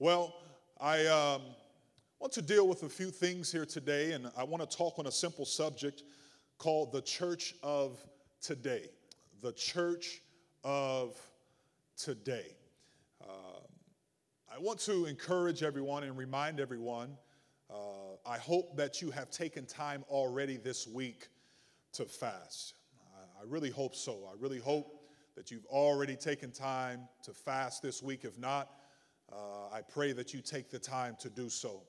Well, I um, want to deal with a few things here today, and I want to talk on a simple subject called the church of today. The church of today. Uh, I want to encourage everyone and remind everyone. Uh, I hope that you have taken time already this week to fast. I, I really hope so. I really hope that you've already taken time to fast this week. If not, uh, I pray that you take the time to do so.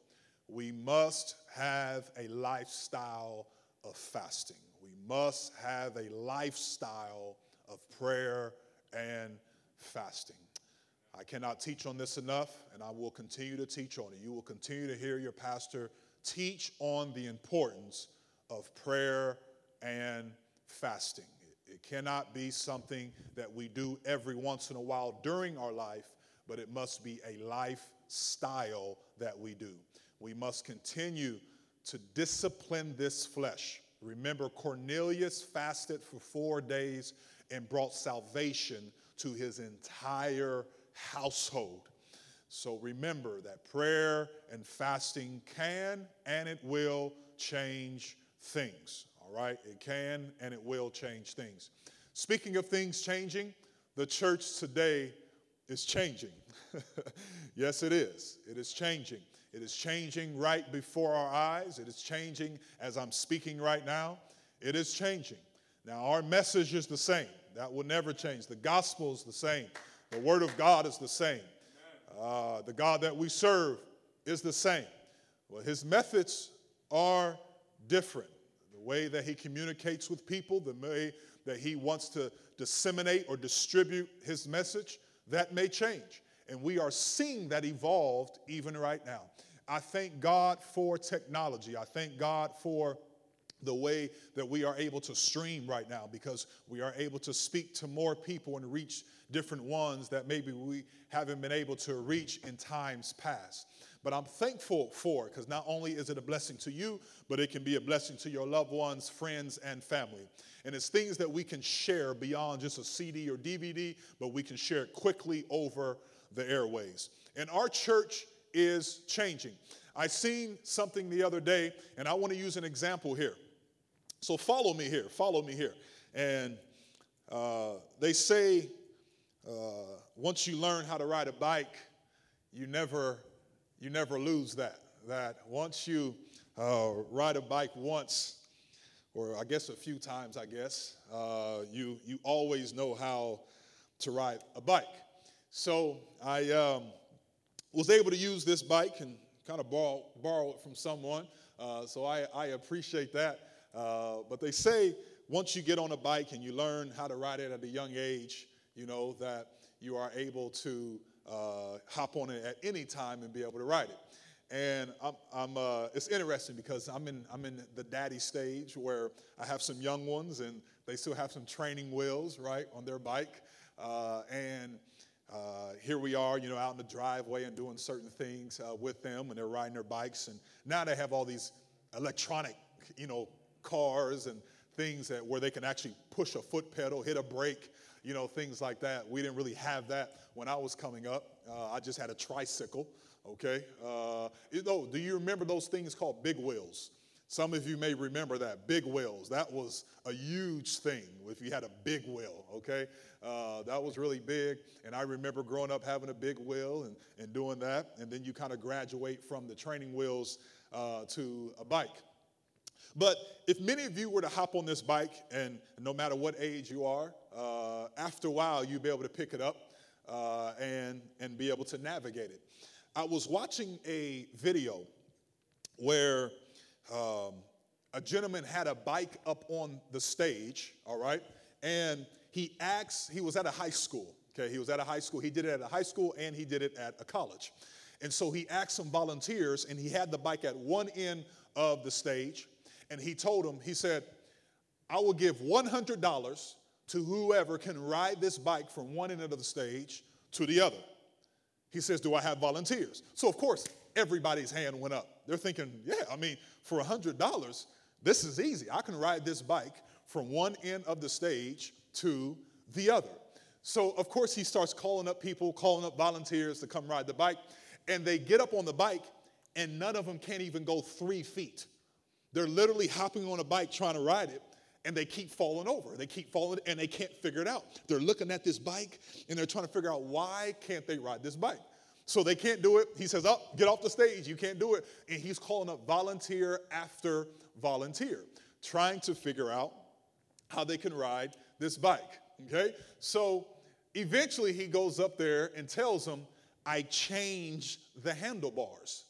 We must have a lifestyle of fasting. We must have a lifestyle of prayer and fasting. I cannot teach on this enough, and I will continue to teach on it. You will continue to hear your pastor teach on the importance of prayer and fasting. It cannot be something that we do every once in a while during our life, but it must be a lifestyle that we do. We must continue to discipline this flesh. Remember, Cornelius fasted for four days and brought salvation to his entire household. So remember that prayer and fasting can and it will change things. All right? It can and it will change things. Speaking of things changing, the church today is changing. yes, it is. It is changing. It is changing right before our eyes. It is changing as I'm speaking right now. It is changing. Now, our message is the same. That will never change. The gospel is the same. The word of God is the same. Uh, the God that we serve is the same. Well, his methods are different the way that he communicates with people, the way that he wants to disseminate or distribute his message, that may change. And we are seeing that evolved even right now. I thank God for technology. I thank God for the way that we are able to stream right now because we are able to speak to more people and reach different ones that maybe we haven't been able to reach in times past. But I'm thankful for it because not only is it a blessing to you, but it can be a blessing to your loved ones, friends, and family. And it's things that we can share beyond just a CD or DVD, but we can share it quickly over the airways. And our church is changing. I seen something the other day, and I want to use an example here. So follow me here, follow me here. And uh, they say uh, once you learn how to ride a bike, you never you never lose that. That once you uh, ride a bike once, or I guess a few times, I guess, uh, you, you always know how to ride a bike. So I um, was able to use this bike and kind of borrow, borrow it from someone. Uh, so I, I appreciate that. Uh, but they say once you get on a bike and you learn how to ride it at a young age, you know, that you are able to uh, hop on it at any time and be able to ride it. And I'm, I'm uh, it's interesting because I'm in, I'm in the daddy stage where I have some young ones and they still have some training wheels, right, on their bike. Uh, and uh, here we are, you know, out in the driveway and doing certain things uh, with them when they're riding their bikes. And now they have all these electronic, you know, cars and things that where they can actually push a foot pedal, hit a brake, you know, things like that. We didn't really have that when I was coming up. Uh, I just had a tricycle, okay? Uh, you know, do you remember those things called big wheels? Some of you may remember that, big wheels. That was a huge thing if you had a big wheel, okay? Uh, that was really big. And I remember growing up having a big wheel and, and doing that. And then you kind of graduate from the training wheels uh, to a bike. But if many of you were to hop on this bike, and no matter what age you are, uh, after a while you'll be able to pick it up uh, and, and be able to navigate it. I was watching a video where um, a gentleman had a bike up on the stage, all right, and he asked, he was at a high school, okay, he was at a high school. He did it at a high school and he did it at a college. And so he asked some volunteers, and he had the bike at one end of the stage, and he told them, he said, I will give $100 to whoever can ride this bike from one end of the stage to the other. He says, Do I have volunteers? So, of course, everybody's hand went up. They're thinking, Yeah, I mean, for $100, this is easy. I can ride this bike from one end of the stage to the other. So, of course, he starts calling up people, calling up volunteers to come ride the bike. and they get up on the bike, and none of them can't even go three feet. They're literally hopping on a bike trying to ride it, and they keep falling over. They keep falling, and they can't figure it out. They're looking at this bike, and they're trying to figure out why can't they ride this bike. So they can't do it. He says, Up, oh, get off the stage. You can't do it. And he's calling up volunteer after volunteer, trying to figure out how they can ride this bike. Okay? So eventually he goes up there and tells them, I changed the handlebars.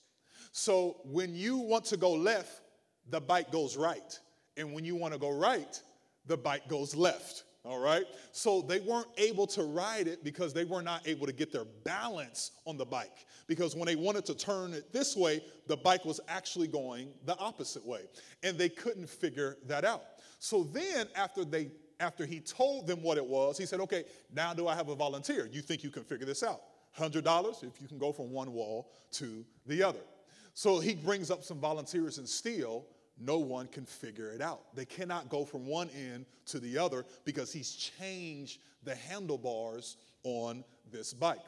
So when you want to go left, the bike goes right. And when you want to go right, the bike goes left. All right? So they weren't able to ride it because they were not able to get their balance on the bike. Because when they wanted to turn it this way, the bike was actually going the opposite way. And they couldn't figure that out. So then after they after he told them what it was, he said, "Okay, now do I have a volunteer? You think you can figure this out? $100 if you can go from one wall to the other." So he brings up some volunteers and still no one can figure it out. They cannot go from one end to the other because he's changed the handlebars on this bike.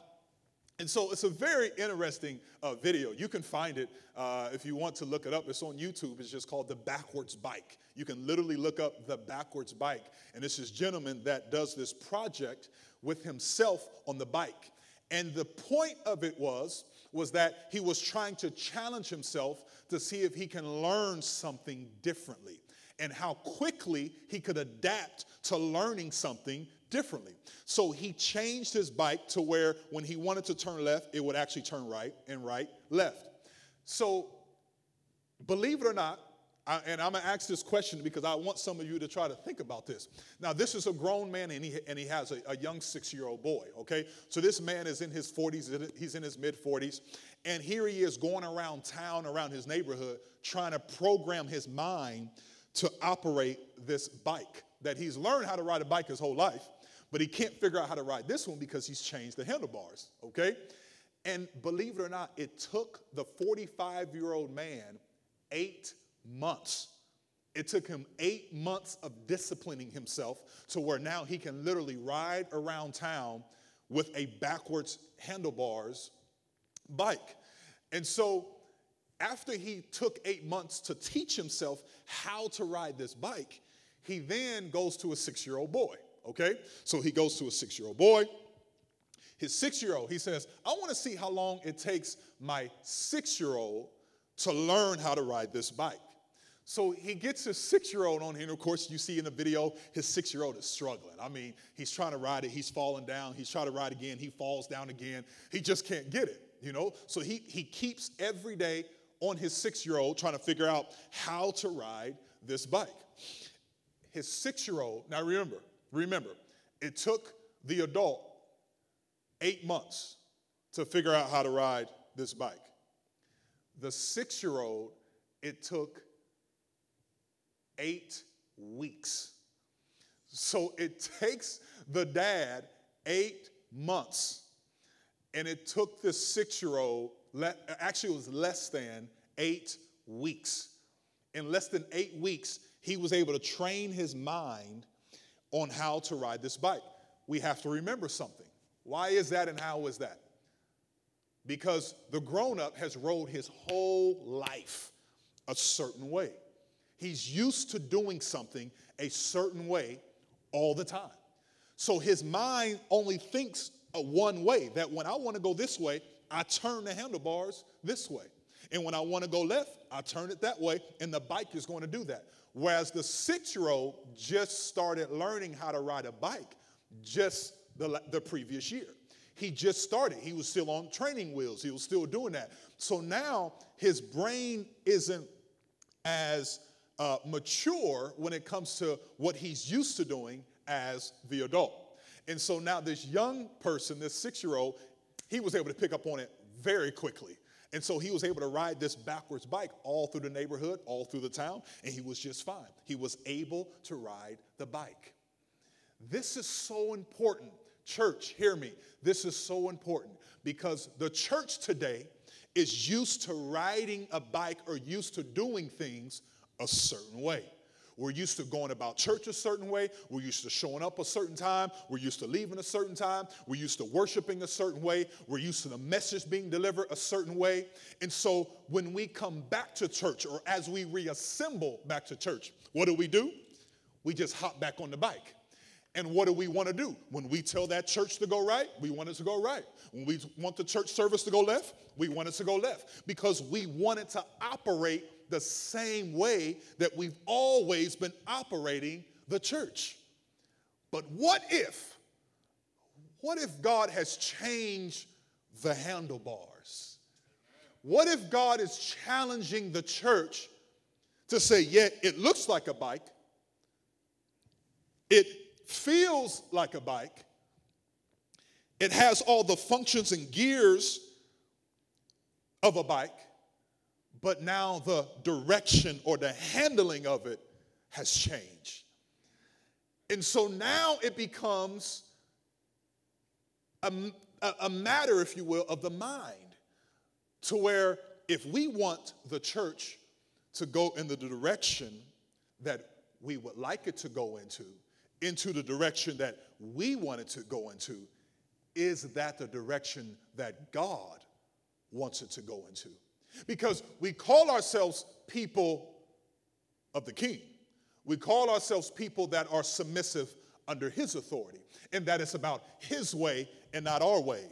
And so it's a very interesting uh, video. You can find it uh, if you want to look it up. It's on YouTube. It's just called The Backwards Bike. You can literally look up The Backwards Bike. And it's this gentleman that does this project with himself on the bike. And the point of it was, was that he was trying to challenge himself to see if he can learn something differently and how quickly he could adapt to learning something differently. So he changed his bike to where when he wanted to turn left, it would actually turn right and right, left. So believe it or not, I, and I'm gonna ask this question because I want some of you to try to think about this. Now, this is a grown man and he, and he has a, a young six year old boy, okay? So this man is in his 40s, he's in his mid 40s, and here he is going around town, around his neighborhood, trying to program his mind to operate this bike that he's learned how to ride a bike his whole life but he can't figure out how to ride this one because he's changed the handlebars, okay? And believe it or not, it took the 45 year old man eight months. It took him eight months of disciplining himself to where now he can literally ride around town with a backwards handlebars bike. And so, after he took eight months to teach himself how to ride this bike, he then goes to a six year old boy okay? So he goes to a six year old boy. His six year old, he says, I want to see how long it takes my six year old to learn how to ride this bike. So he gets his six year old on here. And of course, you see in the video, his six year old is struggling. I mean, he's trying to ride it, he's falling down, he's trying to ride again, he falls down again. He just can't get it, you know? So he, he keeps every day on his six year old trying to figure out how to ride this bike. His six year old, now remember, Remember, it took the adult eight months to figure out how to ride this bike. The six year old, it took eight weeks. So it takes the dad eight months. And it took the six year old, actually, it was less than eight weeks. In less than eight weeks, he was able to train his mind on how to ride this bike. We have to remember something. Why is that and how is that? Because the grown up has rode his whole life a certain way. He's used to doing something a certain way all the time. So his mind only thinks uh, one way that when I want to go this way, I turn the handlebars this way. And when I want to go left, I turn it that way, and the bike is going to do that. Whereas the six year old just started learning how to ride a bike just the, the previous year. He just started. He was still on training wheels, he was still doing that. So now his brain isn't as uh, mature when it comes to what he's used to doing as the adult. And so now this young person, this six year old, he was able to pick up on it very quickly. And so he was able to ride this backwards bike all through the neighborhood, all through the town, and he was just fine. He was able to ride the bike. This is so important. Church, hear me. This is so important because the church today is used to riding a bike or used to doing things a certain way. We're used to going about church a certain way. We're used to showing up a certain time. We're used to leaving a certain time. We're used to worshiping a certain way. We're used to the message being delivered a certain way. And so when we come back to church or as we reassemble back to church, what do we do? We just hop back on the bike. And what do we want to do? When we tell that church to go right, we want it to go right. When we want the church service to go left, we want it to go left because we want it to operate the same way that we've always been operating the church. But what if, what if God has changed the handlebars? What if God is challenging the church to say, yeah, it looks like a bike, it feels like a bike, it has all the functions and gears of a bike, but now the direction or the handling of it has changed. And so now it becomes a, a, matter, if you will, of the mind to where if we want the church to go in the direction that we would like it to go into, into the direction that we want it to go into, is that the direction that God wants it to go into? Because we call ourselves people of the king. We call ourselves people that are submissive under his authority, and that it's about his way and not our way.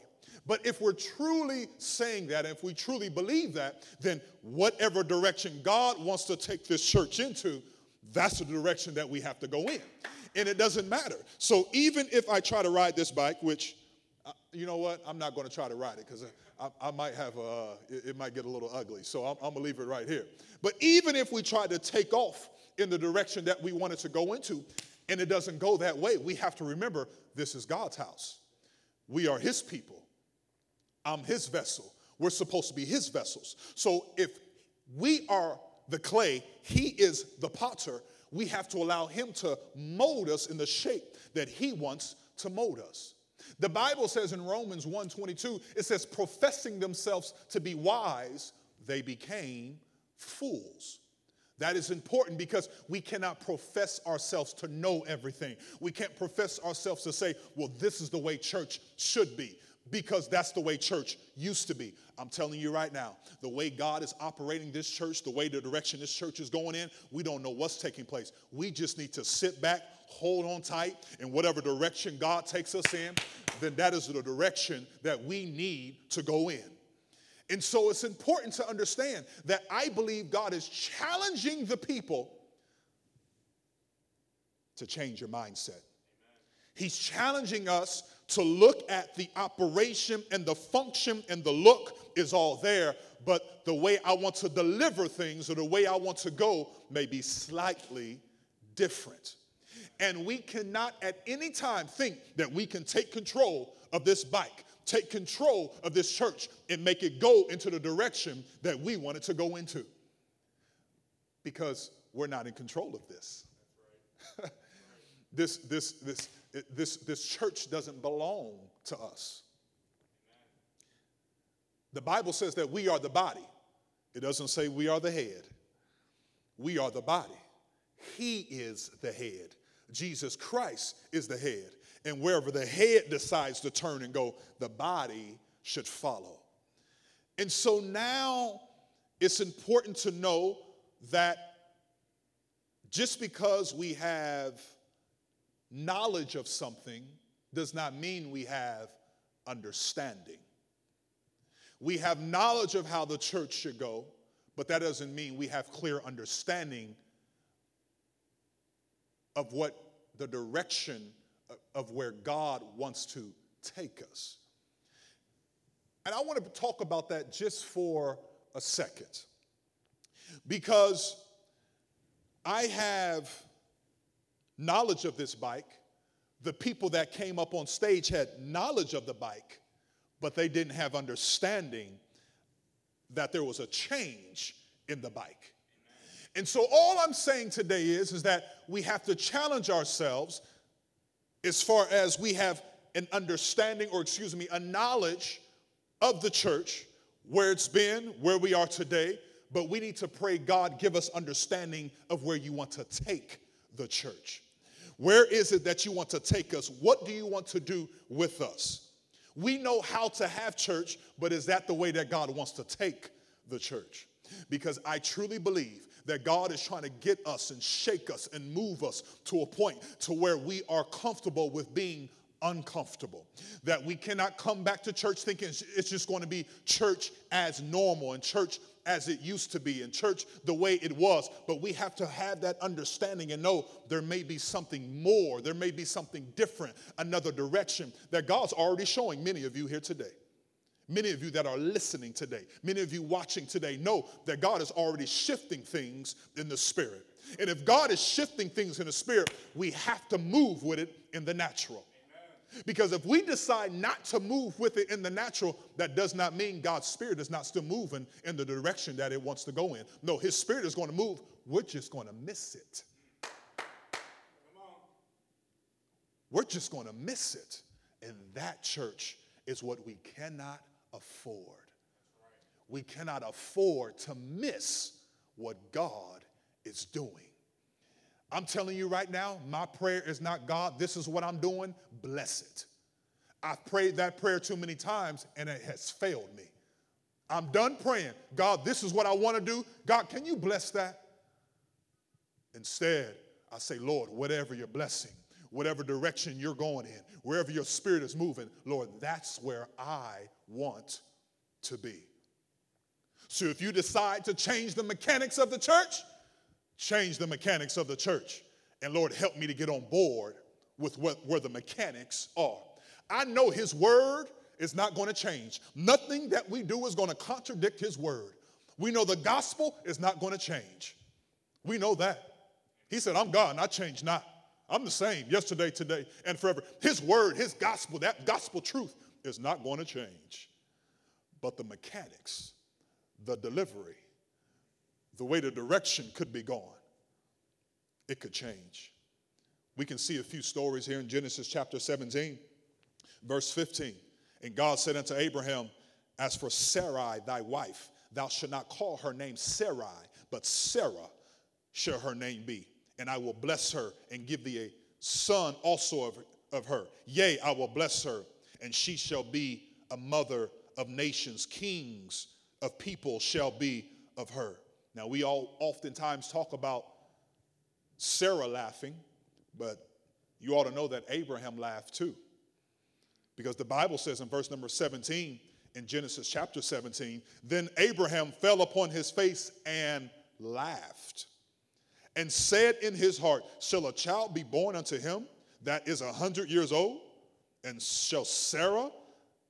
But if we're truly saying that, if we truly believe that, then whatever direction God wants to take this church into, that's the direction that we have to go in. And it doesn't matter. So even if I try to ride this bike, which, you know what, I'm not going to try to ride it because I, I might have a, uh, it, it, might get a little ugly. So I'm, I'm going to leave it right here. But even if we try to take off in the direction that we wanted to go into, and it doesn't go that way, we have to remember this is God's house. We are His people. I'm His vessel. We're supposed to be His vessels. So if we are the clay, He is the potter, we have to allow Him to mold us in the shape that He wants to mold us. The Bible says in Romans 1:22, it says, professing themselves to be wise, they became fools. That is important because we cannot profess ourselves to know everything. We can't profess ourselves to say, well, this is the way church should be because that's the way church used to be. I'm telling you right now, the way God is operating this church, the way the direction this church is going in, we don't know what's taking place. We just need to sit back, hold on tight, in whatever direction God takes us in, then that is the direction that we need to go in. And so it's important to understand that I believe God is challenging the people to change your mindset. He's challenging us to look at the operation and the function and the look is all there, but the way I want to deliver things or the way I want to go may be slightly different. And we cannot at any time think that we can take control of this bike, take control of this church, and make it go into the direction that we want it to go into. Because we're not in control of this. this, this, this, this, this church doesn't belong to us. The Bible says that we are the body. It doesn't say we are the head. We are the body. He is the head. Jesus Christ is the head. And wherever the head decides to turn and go, the body should follow. And so now it's important to know that just because we have knowledge of something does not mean we have understanding. We have knowledge of how the church should go, but that doesn't mean we have clear understanding of what the direction of where God wants to take us. And I want to talk about that just for a second. Because I have knowledge of this bike. The people that came up on stage had knowledge of the bike, but they didn't have understanding that there was a change in the bike. And so all I'm saying today is, is that we have to challenge ourselves as far as we have an understanding, or excuse me, a knowledge of the church, where it's been, where we are today, but we need to pray, God, give us understanding of where you want to take the church. Where is it that you want to take us? What do you want to do with us? We know how to have church, but is that the way that God wants to take the church? Because I truly believe that God is trying to get us and shake us and move us to a point to where we are comfortable with being uncomfortable. That we cannot come back to church thinking it's just going to be church as normal and church as it used to be and church the way it was. But we have to have that understanding and know there may be something more, there may be something different, another direction that God's already showing many of you here today. Many of you that are listening today, many of you watching today know that God is already shifting things in the spirit. And if God is shifting things in the spirit, we have to move with it in the natural. Because if we decide not to move with it in the natural, that does not mean God's spirit is not still moving in the direction that it wants to go in. No, his spirit is going to move. We're just going to miss it. We're just going to miss it. And that church is what we cannot afford. We cannot afford to miss what God is doing. I'm telling you right now, my prayer is not God, this is what I'm doing, bless it. I've prayed that prayer too many times and it has failed me. I'm done praying, God, this is what I want to do. God, can you bless that? Instead, I say, Lord, whatever you're blessing, whatever direction you're going in, wherever your spirit is moving, Lord, that's where I want to be. So if you decide to change the mechanics of the church, change the mechanics of the church. And Lord, help me to get on board with what, where the mechanics are. I know His word is not going to change. Nothing that we do is going to contradict His word. We know the gospel is not going to change. We know that. He said, I'm God and I change not. I'm the same yesterday, today, and forever. His word, His gospel, that gospel truth is not going to change. But the mechanics, the delivery, the way the direction could be gone, it could change. We can see a few stories here in Genesis chapter 17, verse 15. And God said unto Abraham, As for Sarai, thy wife, thou shalt not call her name Sarai, but Sarah shall her name be. And I will bless her and give thee a son also of, of her. Yea, I will bless her, and she shall be a mother of nations. Kings of people shall be of her. Now, we all oftentimes talk about Sarah laughing, but you ought to know that Abraham laughed too. Because the Bible says in verse number 17 in Genesis chapter 17, then Abraham fell upon his face and laughed and said in his heart, Shall a child be born unto him that is a hundred years old? And shall Sarah,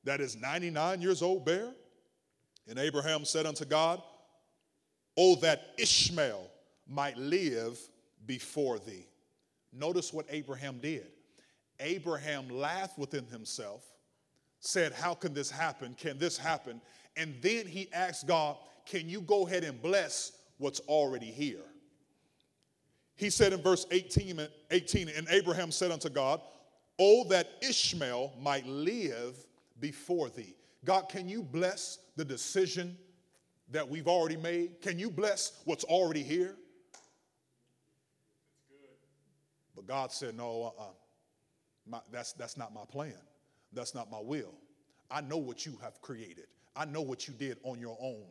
that is 99 years old, bear? And Abraham said unto God, Oh, that Ishmael might live before thee. Notice what Abraham did. Abraham laughed within himself, said, How can this happen? Can this happen? And then he asked God, Can you go ahead and bless what's already here? He said in verse 18, 18 and Abraham said unto God, Oh, that Ishmael might live before thee. God, can you bless the decision that we've already made? Can you bless what's already here? But God said, No, uh-uh. My, that's, that's not my plan. That's not my will. I know what you have created, I know what you did on your own.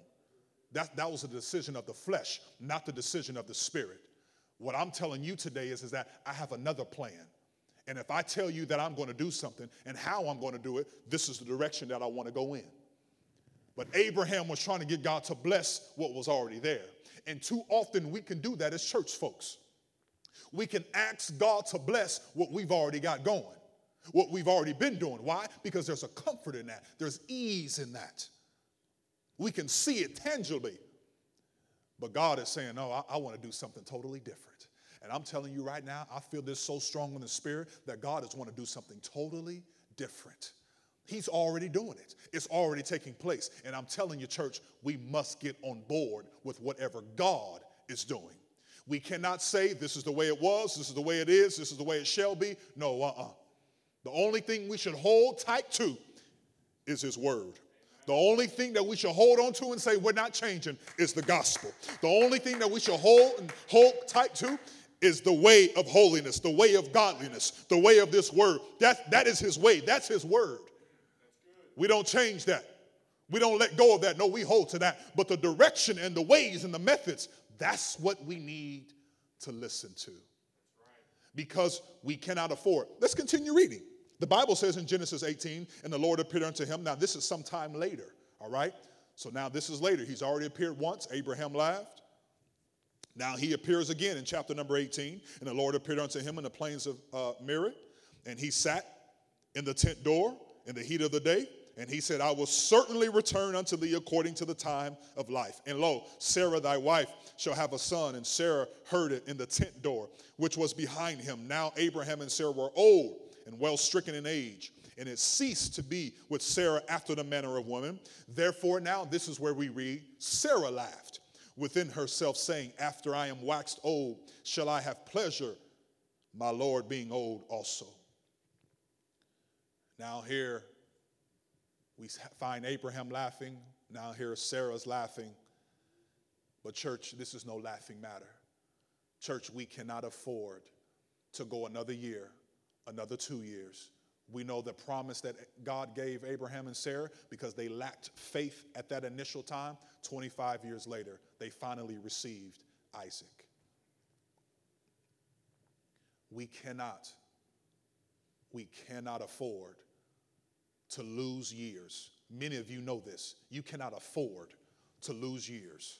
That, that was a decision of the flesh, not the decision of the spirit. What I'm telling you today is, is that I have another plan. And if I tell you that I'm going to do something and how I'm going to do it, this is the direction that I want to go in. But Abraham was trying to get God to bless what was already there. And too often we can do that as church folks. We can ask God to bless what we've already got going, what we've already been doing. Why? Because there's a comfort in that, there's ease in that. We can see it tangibly. But God is saying, No, I, I want to do something totally different. And I'm telling you right now, I feel this so strong in the spirit that God is want to do something totally different. He's already doing it. It's already taking place. And I'm telling you, church, we must get on board with whatever God is doing. We cannot say this is the way it was, this is the way it is, this is the way it shall be. No, uh uh The only thing we should hold tight to is His Word. The only thing that we should hold on to and say we're not changing is the gospel. The only thing that we should hold and hold tight to is the way of holiness, the way of godliness, the way of this word. That, that is his way. That's his word. We don't change that. We don't let go of that. No, we hold to that. But the direction and the ways and the methods, that's what we need to listen to. Because we cannot afford. Let's continue reading. The Bible says in Genesis 18, and the Lord appeared unto him. Now, this is some time later, all right? So now this is later. He's already appeared once. Abraham laughed. Now he appears again in chapter number 18, and the Lord appeared unto him in the plains of uh, Merom, and he sat in the tent door in the heat of the day. And he said, I will certainly return unto thee according to the time of life. And lo, Sarah thy wife shall have a son. And Sarah heard it in the tent door, which was behind him. Now Abraham and Sarah were old and well stricken in age. And it ceased to be with Sarah after the manner of women. Therefore, now this is where we read Sarah laughed within herself, saying, After I am waxed old, shall I have pleasure, my Lord being old also. Now, here we find Abraham laughing. Now, here Sarah's laughing. But, church, this is no laughing matter. Church, we cannot afford to go another year, another two years. We know the promise that God gave Abraham and Sarah because they lacked faith at that initial time. 25 years later, they finally received Isaac. We cannot, we cannot afford to lose years. Many of you know this. You cannot afford to lose years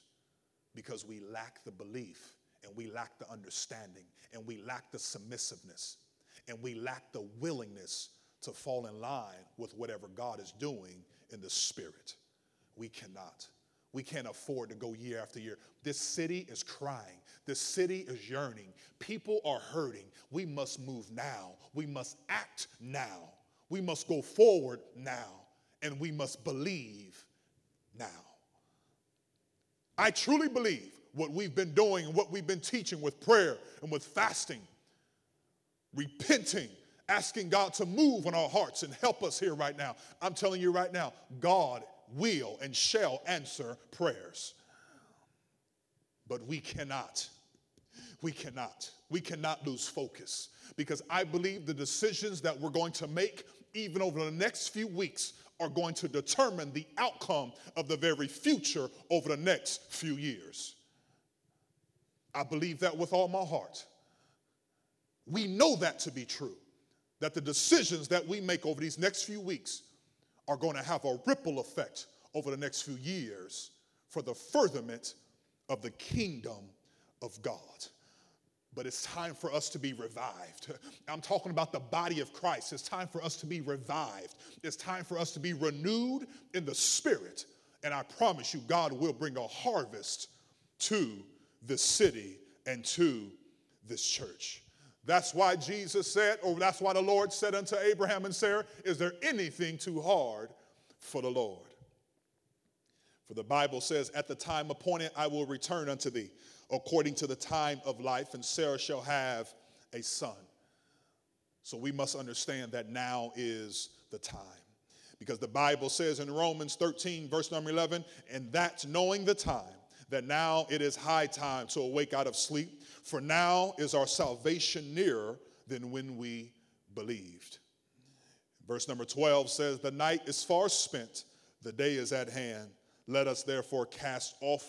because we lack the belief and we lack the understanding and we lack the submissiveness and we lack the willingness to fall in line with whatever God is doing in the spirit. We cannot. We can't afford to go year after year. This city is crying. This city is yearning. People are hurting. We must move now. We must act now. We must go forward now. And we must believe now. I truly believe what we've been doing and what we've been teaching with prayer and with fasting, repenting, asking God to move on our hearts and help us here right now. I'm telling you right now, God will and shall answer prayers. But we cannot, we cannot, we cannot lose focus because I believe the decisions that we're going to make, even over the next few weeks, are going to determine the outcome of the very future over the next few years. I believe that with all my heart. We know that to be true, that the decisions that we make over these next few weeks are going to have a ripple effect over the next few years for the furtherment of the kingdom of God. But it's time for us to be revived. I'm talking about the body of Christ. It's time for us to be revived. It's time for us to be renewed in the spirit. And I promise you, God will bring a harvest to this city and to this church. That's why Jesus said, or that's why the Lord said unto Abraham and Sarah, Is there anything too hard for the Lord? For the Bible says, At the time appointed, I will return unto thee, according to the time of life, and Sarah shall have a son. So we must understand that now is the time. Because the Bible says in Romans 13, verse number 11, and that's knowing the time, that now it is high time to awake out of sleep for now is our salvation nearer than when we believed. Verse number 12 says, The night is far spent, the day is at hand. Let us therefore cast off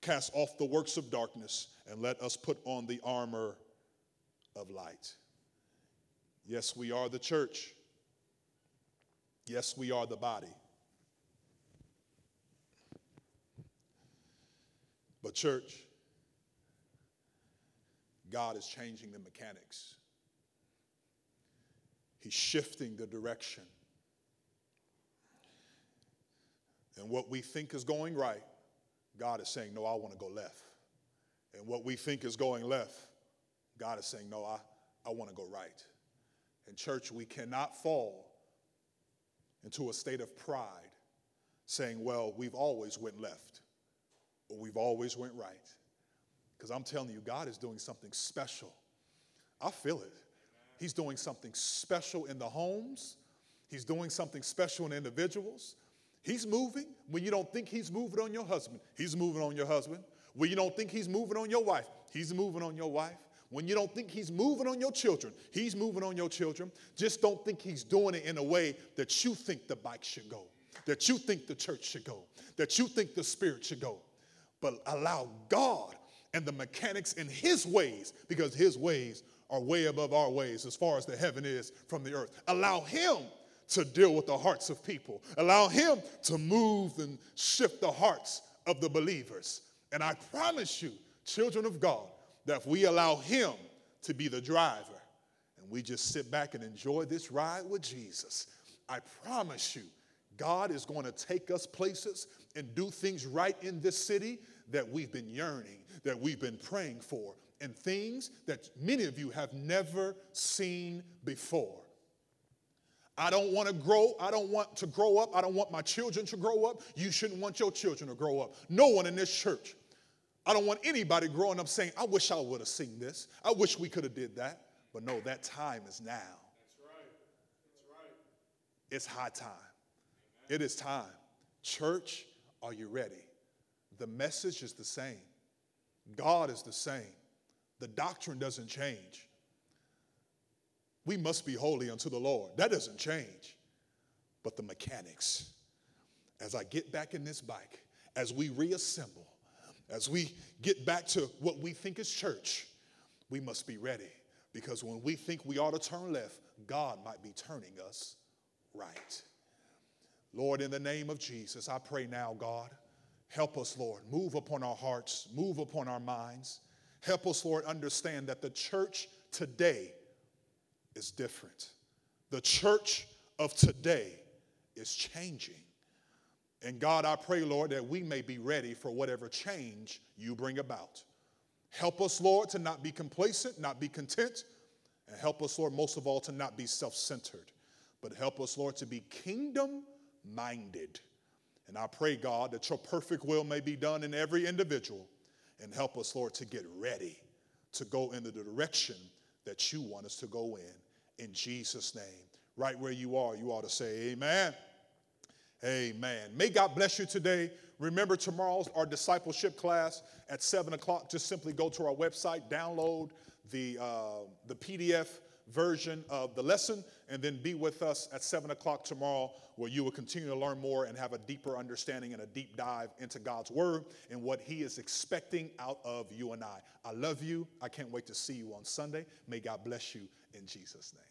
cast off the works of darkness and let us put on the armor of light. Yes, we are the church. Yes, we are the body. But, church, God is changing the mechanics. He's shifting the direction. And what we think is going right, God is saying, No, I want to go left. And what we think is going left, God is saying, No, I, I want to go right. And, church, we cannot fall into a state of pride saying, Well, we've always went left we've always went right. Because I'm telling you, God is doing something special. I feel it. He's doing something special in the homes. He's doing something special in individuals. He's moving when you don't think he's moving on your husband. He's moving on your husband. When you don't think he's moving on your wife, he's moving on your wife. When you don't think he's moving on your children, he's moving on your children. Just don't think he's doing it in a way that you think the bike should go, that you think the church should go, that you think the spirit should go. But allow God and the mechanics in his ways, because his ways are way above our ways as far as the heaven is from the earth. Allow him to deal with the hearts of people. Allow him to move and shift the hearts of the believers. And I promise you, children of God, that if we allow him to be the driver and we just sit back and enjoy this ride with Jesus, I promise you, God is going to take us places and do things right in this city that we've been yearning, that we've been praying for, and things that many of you have never seen before. I don't want to grow. I don't want to grow up. I don't want my children to grow up. You shouldn't want your children to grow up. No one in this church. I don't want anybody growing up saying, I wish I would have seen this. I wish we could have did that. But no, that time is now. That's right. That's right. It's high time. It is time. Church, are you ready? The message is the same. God is the same. The doctrine doesn't change. We must be holy unto the Lord. That doesn't change. But the mechanics, as I get back in this bike, as we reassemble, as we get back to what we think is church, we must be ready. Because when we think we ought to turn left, God might be turning us right. Lord, in the name of Jesus, I pray now, God, help us, Lord. Move upon our hearts, move upon our minds. Help us, Lord, understand that the church today is different. The church of today is changing. And God, I pray, Lord, that we may be ready for whatever change you bring about. Help us, Lord, to not be complacent, not be content, and help us, Lord, most of all, to not be self centered, but help us, Lord, to be kingdom minded. And I pray, God, that your perfect will may be done in every individual, and help us, Lord, to get ready to go in the direction that you want us to go in. In Jesus' name. Right where you are, you ought to say, Amen. Amen. May God bless you today. Remember, tomorrow's our discipleship class at 7 o'clock. Just simply go to our website, download the, uh, the PDF version of the lesson, and then be with us at 7 o'clock tomorrow, where you will continue to learn more and have a deeper understanding and a deep dive into God's Word and what He is expecting out of you and I. I love you. I can't wait to see you on Sunday. May God bless you in Jesus' name.